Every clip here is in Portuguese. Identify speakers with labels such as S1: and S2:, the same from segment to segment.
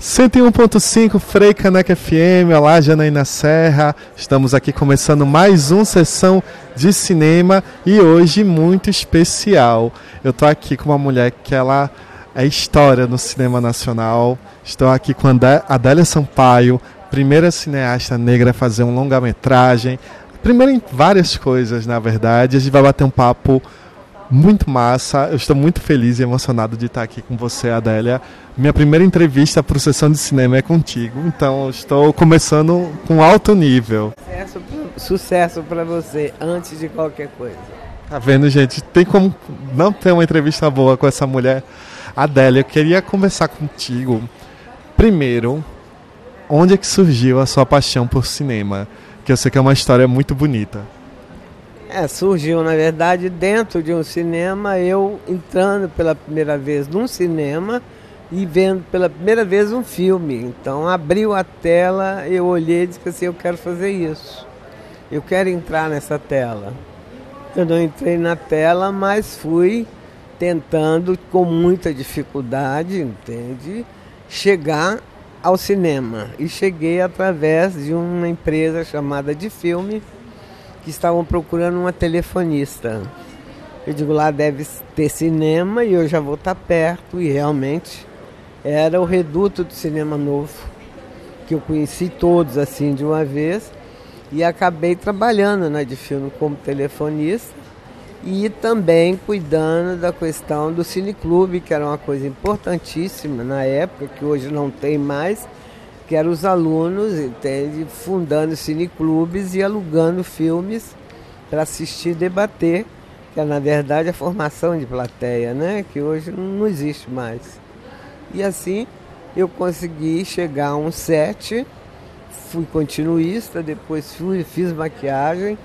S1: 101.5 Frei Caneca FM, olá Janaína Serra, estamos aqui começando mais uma sessão de cinema e hoje muito especial. Eu estou aqui com uma mulher que ela é história no cinema nacional, estou aqui com a Adélia Sampaio, primeira cineasta negra a fazer um longa-metragem, primeira em várias coisas na verdade, a gente vai bater um papo muito massa. Eu estou muito feliz e emocionado de estar aqui com você, Adélia. Minha primeira entrevista para o Sessão de Cinema é contigo, então estou começando com alto nível.
S2: Sucesso para você, antes de qualquer coisa.
S1: Tá vendo, gente? Tem como não ter uma entrevista boa com essa mulher. Adélia, eu queria conversar contigo. Primeiro, onde é que surgiu a sua paixão por cinema? Que eu sei que é uma história muito bonita.
S2: É, surgiu, na verdade, dentro de um cinema, eu entrando pela primeira vez num cinema e vendo pela primeira vez um filme. Então, abriu a tela, eu olhei e disse assim, eu quero fazer isso. Eu quero entrar nessa tela. Eu não entrei na tela, mas fui tentando, com muita dificuldade, entende? Chegar ao cinema. E cheguei através de uma empresa chamada de filme, que estavam procurando uma telefonista. Eu digo, lá deve ter cinema e eu já vou estar perto. E realmente era o reduto do cinema novo, que eu conheci todos assim de uma vez. E acabei trabalhando na de filme como telefonista e também cuidando da questão do cineclube, que era uma coisa importantíssima na época, que hoje não tem mais, que eram os alunos, entende, fundando cineclubes e alugando filmes para assistir e debater, que é na verdade a formação de plateia, né? que hoje não existe mais. E assim eu consegui chegar a um set, fui continuista, depois fui, fiz maquiagem,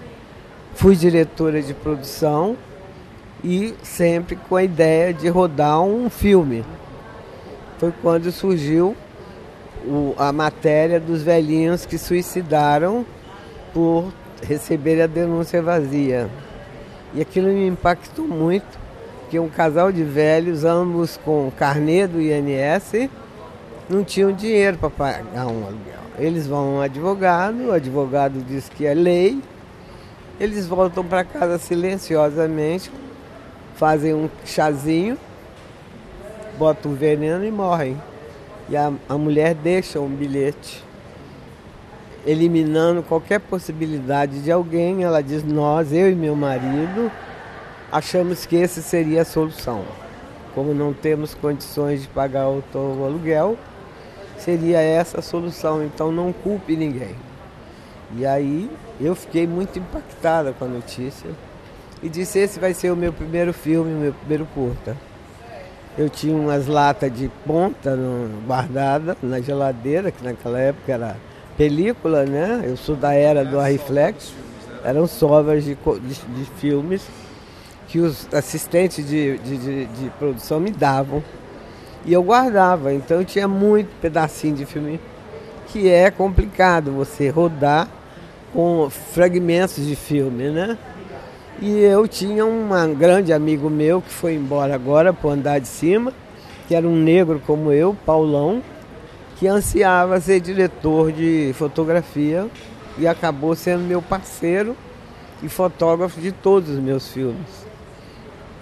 S2: fui diretora de produção e sempre com a ideia de rodar um filme. Foi quando surgiu o, a matéria dos velhinhos que suicidaram por receber a denúncia vazia. E aquilo me impactou muito, que um casal de velhos, ambos com carnê do INS, não tinham dinheiro para pagar um aluguel. Eles vão a um advogado, o advogado diz que é lei, eles voltam para casa silenciosamente, fazem um chazinho, botam o veneno e morrem. E a, a mulher deixa um bilhete eliminando qualquer possibilidade de alguém. Ela diz: Nós, eu e meu marido, achamos que essa seria a solução. Como não temos condições de pagar o, aluguel, seria essa a solução. Então não culpe ninguém. E aí eu fiquei muito impactada com a notícia e disse: Esse vai ser o meu primeiro filme, o meu primeiro curta. Eu tinha umas latas de ponta guardada na geladeira, que naquela época era película, né? Eu sou da era do Arriflex. Eram sobras de, de, de, filmes que os assistentes de, de, de produção me davam. E eu guardava. Então eu tinha muito pedacinho de filme que é complicado você rodar com fragmentos de filme, né? E eu tinha um grande amigo meu que foi embora agora para andar de cima, que era um negro como eu, Paulão, que ansiava ser diretor de fotografia e acabou sendo meu parceiro e fotógrafo de todos os meus filmes.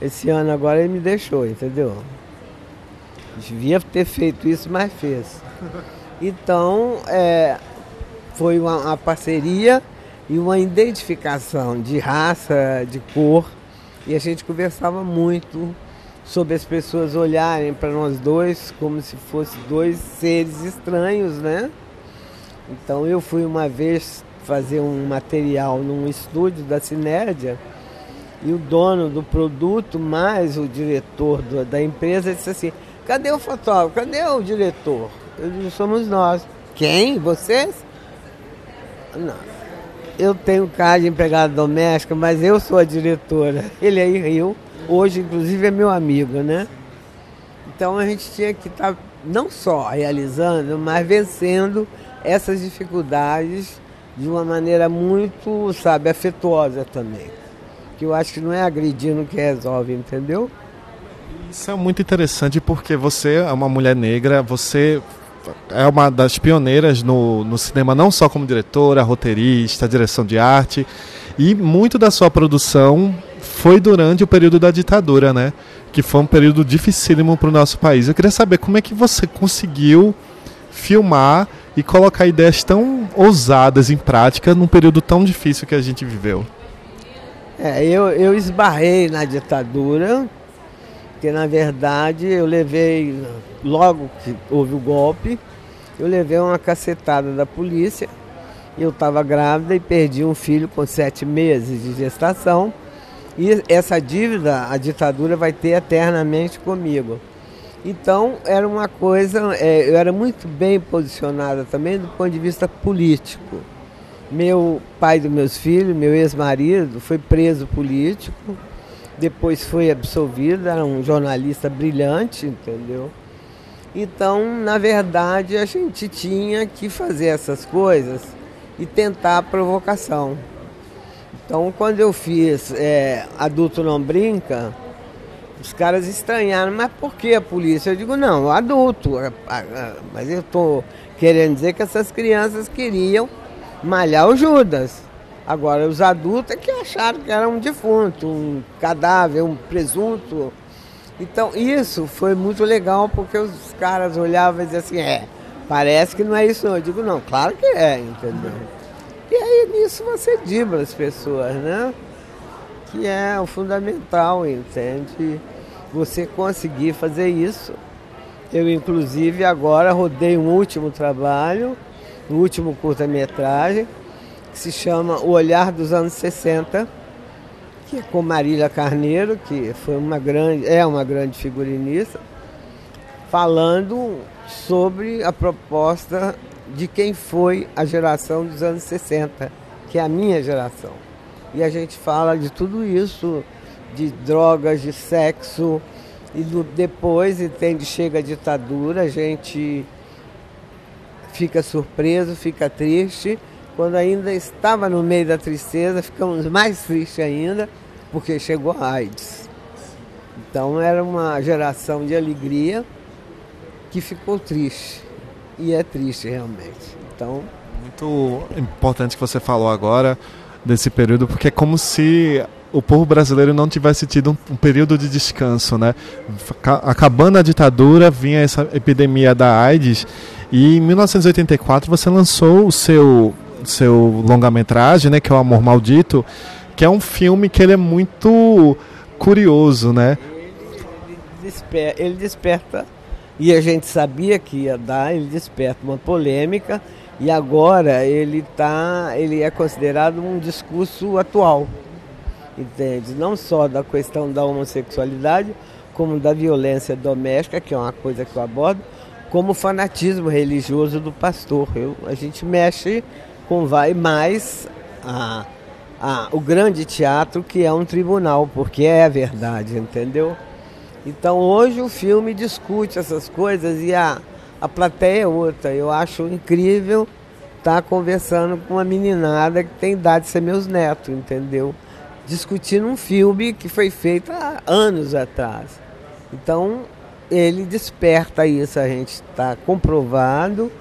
S2: Esse ano agora ele me deixou, entendeu? Devia ter feito isso, mas fez. Então, é, foi uma, uma parceria e uma identificação de raça, de cor. E a gente conversava muito sobre as pessoas olharem para nós dois como se fossem dois seres estranhos, né? Então eu fui uma vez fazer um material num estúdio da Cinédia e o dono do produto mais o diretor do, da empresa disse assim, cadê o fotógrafo? Cadê o diretor? Eu disse, somos nós. Quem? Vocês? Não eu tenho cara de empregada doméstica, mas eu sou a diretora. Ele aí riu. Hoje, inclusive, é meu amigo, né? Então a gente tinha que estar tá não só realizando, mas vencendo essas dificuldades de uma maneira muito, sabe, afetuosa também. Que eu acho que não é agredindo que resolve, entendeu?
S1: Isso é muito interessante porque você é uma mulher negra, você é uma das pioneiras no, no cinema, não só como diretora, roteirista, direção de arte. E muito da sua produção foi durante o período da ditadura, né? Que foi um período dificílimo para o nosso país. Eu queria saber como é que você conseguiu filmar e colocar ideias tão ousadas em prática num período tão difícil que a gente viveu.
S2: É, eu, eu esbarrei na ditadura, porque na verdade eu levei, logo que houve o golpe, eu levei uma cacetada da polícia eu estava grávida e perdi um filho com sete meses de gestação. E essa dívida a ditadura vai ter eternamente comigo. Então era uma coisa, é, eu era muito bem posicionada também do ponto de vista político. Meu pai dos meus filhos, meu ex-marido, foi preso político, depois foi absolvido, era um jornalista brilhante, entendeu? Então, na verdade, a gente tinha que fazer essas coisas e tentar a provocação. Então, quando eu fiz é, Adulto Não Brinca, os caras estranharam, mas por que a polícia? Eu digo, não, adulto. Mas eu estou querendo dizer que essas crianças queriam malhar o Judas. Agora, os adultos é que acharam que era um defunto, um cadáver, um presunto. Então, isso foi muito legal, porque os caras olhavam e diziam assim, é, Parece que não é isso não. Eu digo, não, claro que é, entendeu? E aí nisso você dibra as pessoas, né? Que é o fundamental, entende? Você conseguir fazer isso. Eu, inclusive, agora rodei um último trabalho, um último curta-metragem, que se chama O Olhar dos Anos 60, que é com Marília Carneiro, que foi uma grande, é uma grande figurinista, falando sobre a proposta de quem foi a geração dos anos 60, que é a minha geração. E a gente fala de tudo isso, de drogas, de sexo, e do, depois entende, chega a ditadura, a gente fica surpreso, fica triste. Quando ainda estava no meio da tristeza, ficamos mais tristes ainda, porque chegou a AIDS. Então era uma geração de alegria que ficou triste. E é triste realmente. Então.
S1: Muito importante que você falou agora desse período, porque é como se o povo brasileiro não tivesse tido um, período de descanso, né? Acabando a ditadura, vinha essa epidemia da AIDS e em 1984 você lançou o seu seu longa-metragem, né, que é o Amor Maldito, que é um filme que ele é muito curioso, né?
S2: Ele, desperta, ele desperta e a gente sabia que ia dar, ele desperta uma polêmica e agora ele tá, ele é considerado um discurso atual, entende? Não só da questão da homossexualidade, como da violência doméstica, que é uma coisa que eu abordo, como o fanatismo religioso do pastor. Eu, a gente mexe com vai mais a, a, o grande teatro que é um tribunal, porque é verdade, entendeu? Então hoje o filme discute essas coisas e a, a plateia é outra. Eu acho incrível estar tá conversando com uma meninada que tem idade de ser meus netos, entendeu? Discutindo um filme que foi feito há anos atrás. Então ele desperta isso, a gente está comprovado,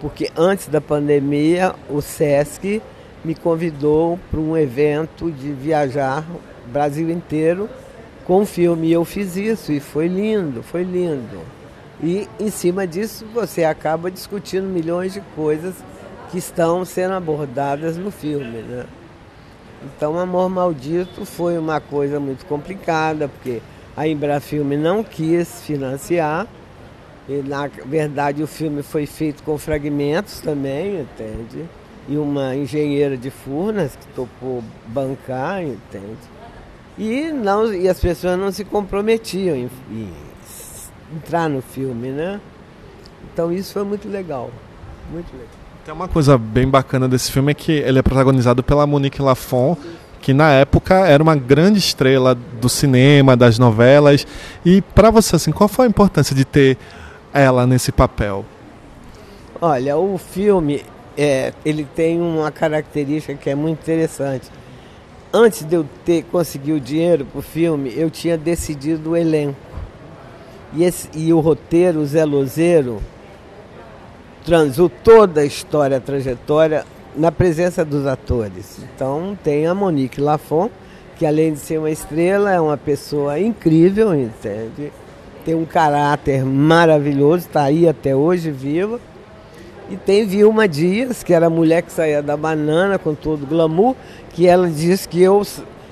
S2: porque antes da pandemia o SESC me convidou para um evento de viajar Brasil inteiro com o filme. E eu fiz isso e foi lindo, foi lindo. E em cima disso você acaba discutindo milhões de coisas que estão sendo abordadas no filme. Né? Então Amor Maldito foi uma coisa muito complicada, porque a Embrafilme não quis financiar. E, na verdade o filme foi feito com fragmentos também, entende? E uma engenheira de Furnas que topou bancar, entende? E, não, e as pessoas não se comprometiam em, em entrar no filme, né? Então isso foi muito legal. Muito legal.
S1: Tem uma coisa bem bacana desse filme é que ele é protagonizado pela Monique Lafon, que na época era uma grande estrela do cinema, das novelas. E para você, assim, qual foi a importância de ter ela nesse papel?
S2: Olha, o filme é, ele tem uma característica que é muito interessante antes de eu ter conseguido o dinheiro para o filme, eu tinha decidido o elenco. E, esse, e o roteiro, o Zé Lozeiro, toda a história, a trajetória na presença dos atores. Então tem a Monique Lafon, que além de ser uma estrela, é uma pessoa incrível, entende? Tem um caráter maravilhoso, está aí até hoje viva. E tem Vilma Dias, que era a mulher que saía da banana com todo glamour, que ela diz que eu,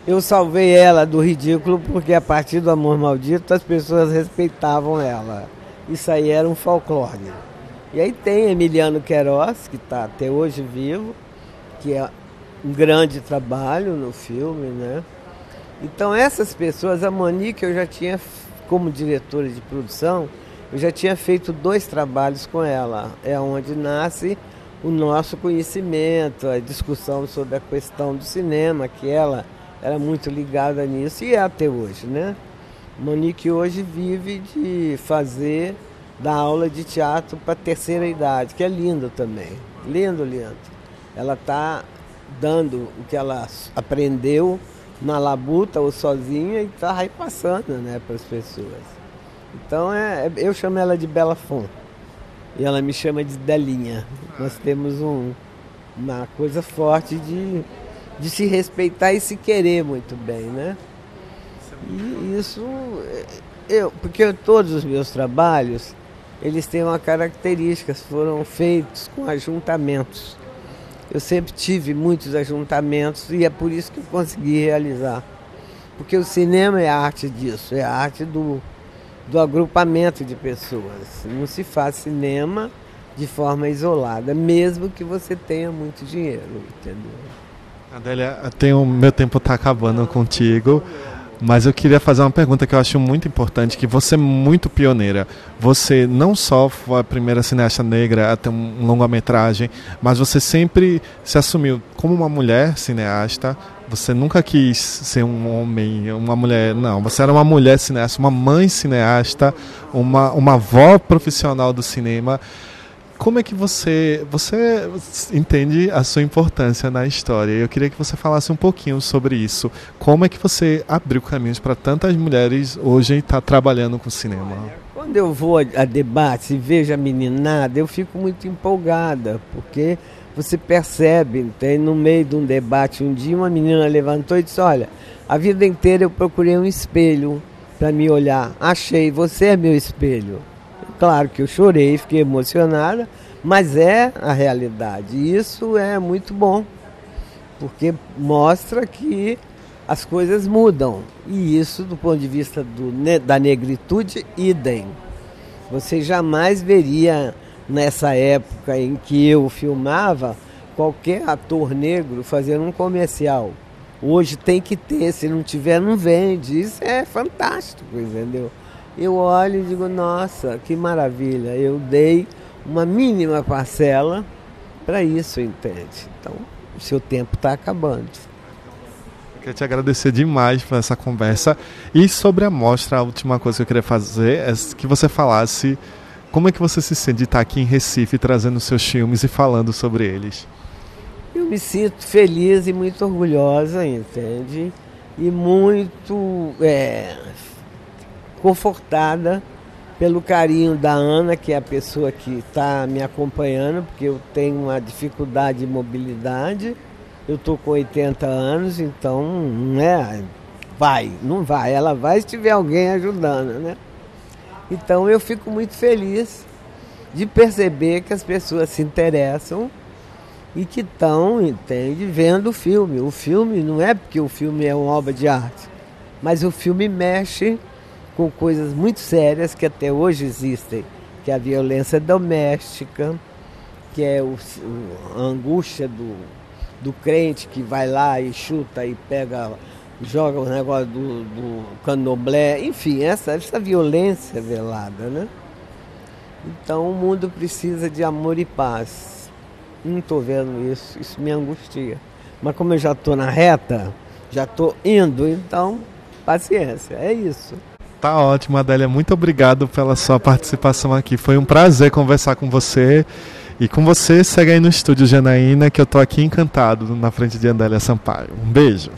S2: eu salvei ela do ridículo porque a partir do Amor Maldito as pessoas respeitavam ela. Isso aí era um folclore. E aí tem Emiliano Queiroz, que está até hoje vivo, que é um grande trabalho no filme, né? Então essas pessoas, a Monique eu já tinha, como diretora de produção, eu já tinha feito dois trabalhos com ela. É onde nasce o nosso conhecimento, a discussão sobre a questão do cinema, que ela era muito ligada nisso e é até hoje, né? Monique hoje vive de fazer, dar aula de teatro para terceira idade, que é lindo também. Lindo, lindo. Ela está dando o que ela aprendeu na labuta ou sozinha e está repassando né, para as pessoas. Então é, é, eu chamo ela de Bela Fon e ela me chama de Delinha. Nós temos um, uma coisa forte de, de se respeitar e se querer muito bem, né? E isso, eu, porque todos os meus trabalhos, eles têm uma característica, foram feitos com ajuntamentos. Eu sempre tive muitos ajuntamentos e é por isso que eu consegui realizar. Porque o cinema é a arte disso, é a arte do, do agrupamento de pessoas. Não se faz cinema de forma isolada, mesmo que você tenha muito dinheiro, entendeu?
S1: Adélia, tenho, meu tempo está acabando contigo. Mas eu queria fazer uma pergunta que eu acho muito importante, que você é muito pioneira. Você não só foi a primeira cineasta negra a ter um longa-metragem, mas você sempre se assumiu como uma mulher cineasta. Você nunca quis ser um homem, uma mulher, não. Você era uma mulher cineasta, uma mãe cineasta, uma, uma avó profissional do cinema como é que você você entende a sua importância na história? Eu queria que você falasse um pouquinho sobre isso. Como é que você abriu caminhos para tantas mulheres hoje estar tá trabalhando com cinema?
S2: Quando eu vou a debates e vejo a meninada, eu fico muito empolgada, porque você percebe, tem no meio de um debate um dia uma menina levantou e disse: "Olha, a vida inteira eu procurei um espelho para me olhar. Achei, você é meu espelho." Claro que eu chorei, fiquei emocionada, mas é a realidade. E isso é muito bom, porque mostra que as coisas mudam. E isso, do ponto de vista do, da negritude, idem. Você jamais veria nessa época em que eu filmava qualquer ator negro fazendo um comercial. Hoje tem que ter, se não tiver, não vende. Isso é fantástico, entendeu? Eu olho e digo, nossa, que maravilha, eu dei uma mínima parcela para isso, entende? Então, o seu tempo está acabando.
S1: Eu queria te agradecer demais por essa conversa. E sobre a mostra, a última coisa que eu queria fazer é que você falasse como é que você se sente de estar aqui em Recife trazendo seus filmes e falando sobre eles.
S2: Eu me sinto feliz e muito orgulhosa, entende? E muito é, confortada pelo carinho da Ana, que é a pessoa que está me acompanhando, porque eu tenho uma dificuldade de mobilidade. Eu estou com 80 anos, então não é. Vai, não vai. Ela vai se tiver alguém ajudando, né? Então eu fico muito feliz de perceber que as pessoas se interessam e que estão, entende, vendo o filme. O filme não é porque o filme é uma obra de arte, mas o filme mexe com coisas muito sérias que até hoje existem, que é a violência doméstica, que é o, a angústia do, do crente que vai lá e chuta e pega, joga o negócio do, do candomblé, enfim, essa, essa violência velada, né? Então o mundo precisa de amor e paz. Não estou vendo isso, isso me angustia. Mas como eu já estou na reta, já estou indo, então paciência, é isso.
S1: Tá ótimo, Adélia. Muito obrigado pela sua participação aqui. Foi um prazer conversar com você. E com você, segue aí no estúdio Janaína, que eu tô aqui encantado na frente de Adélia Sampaio. Um beijo.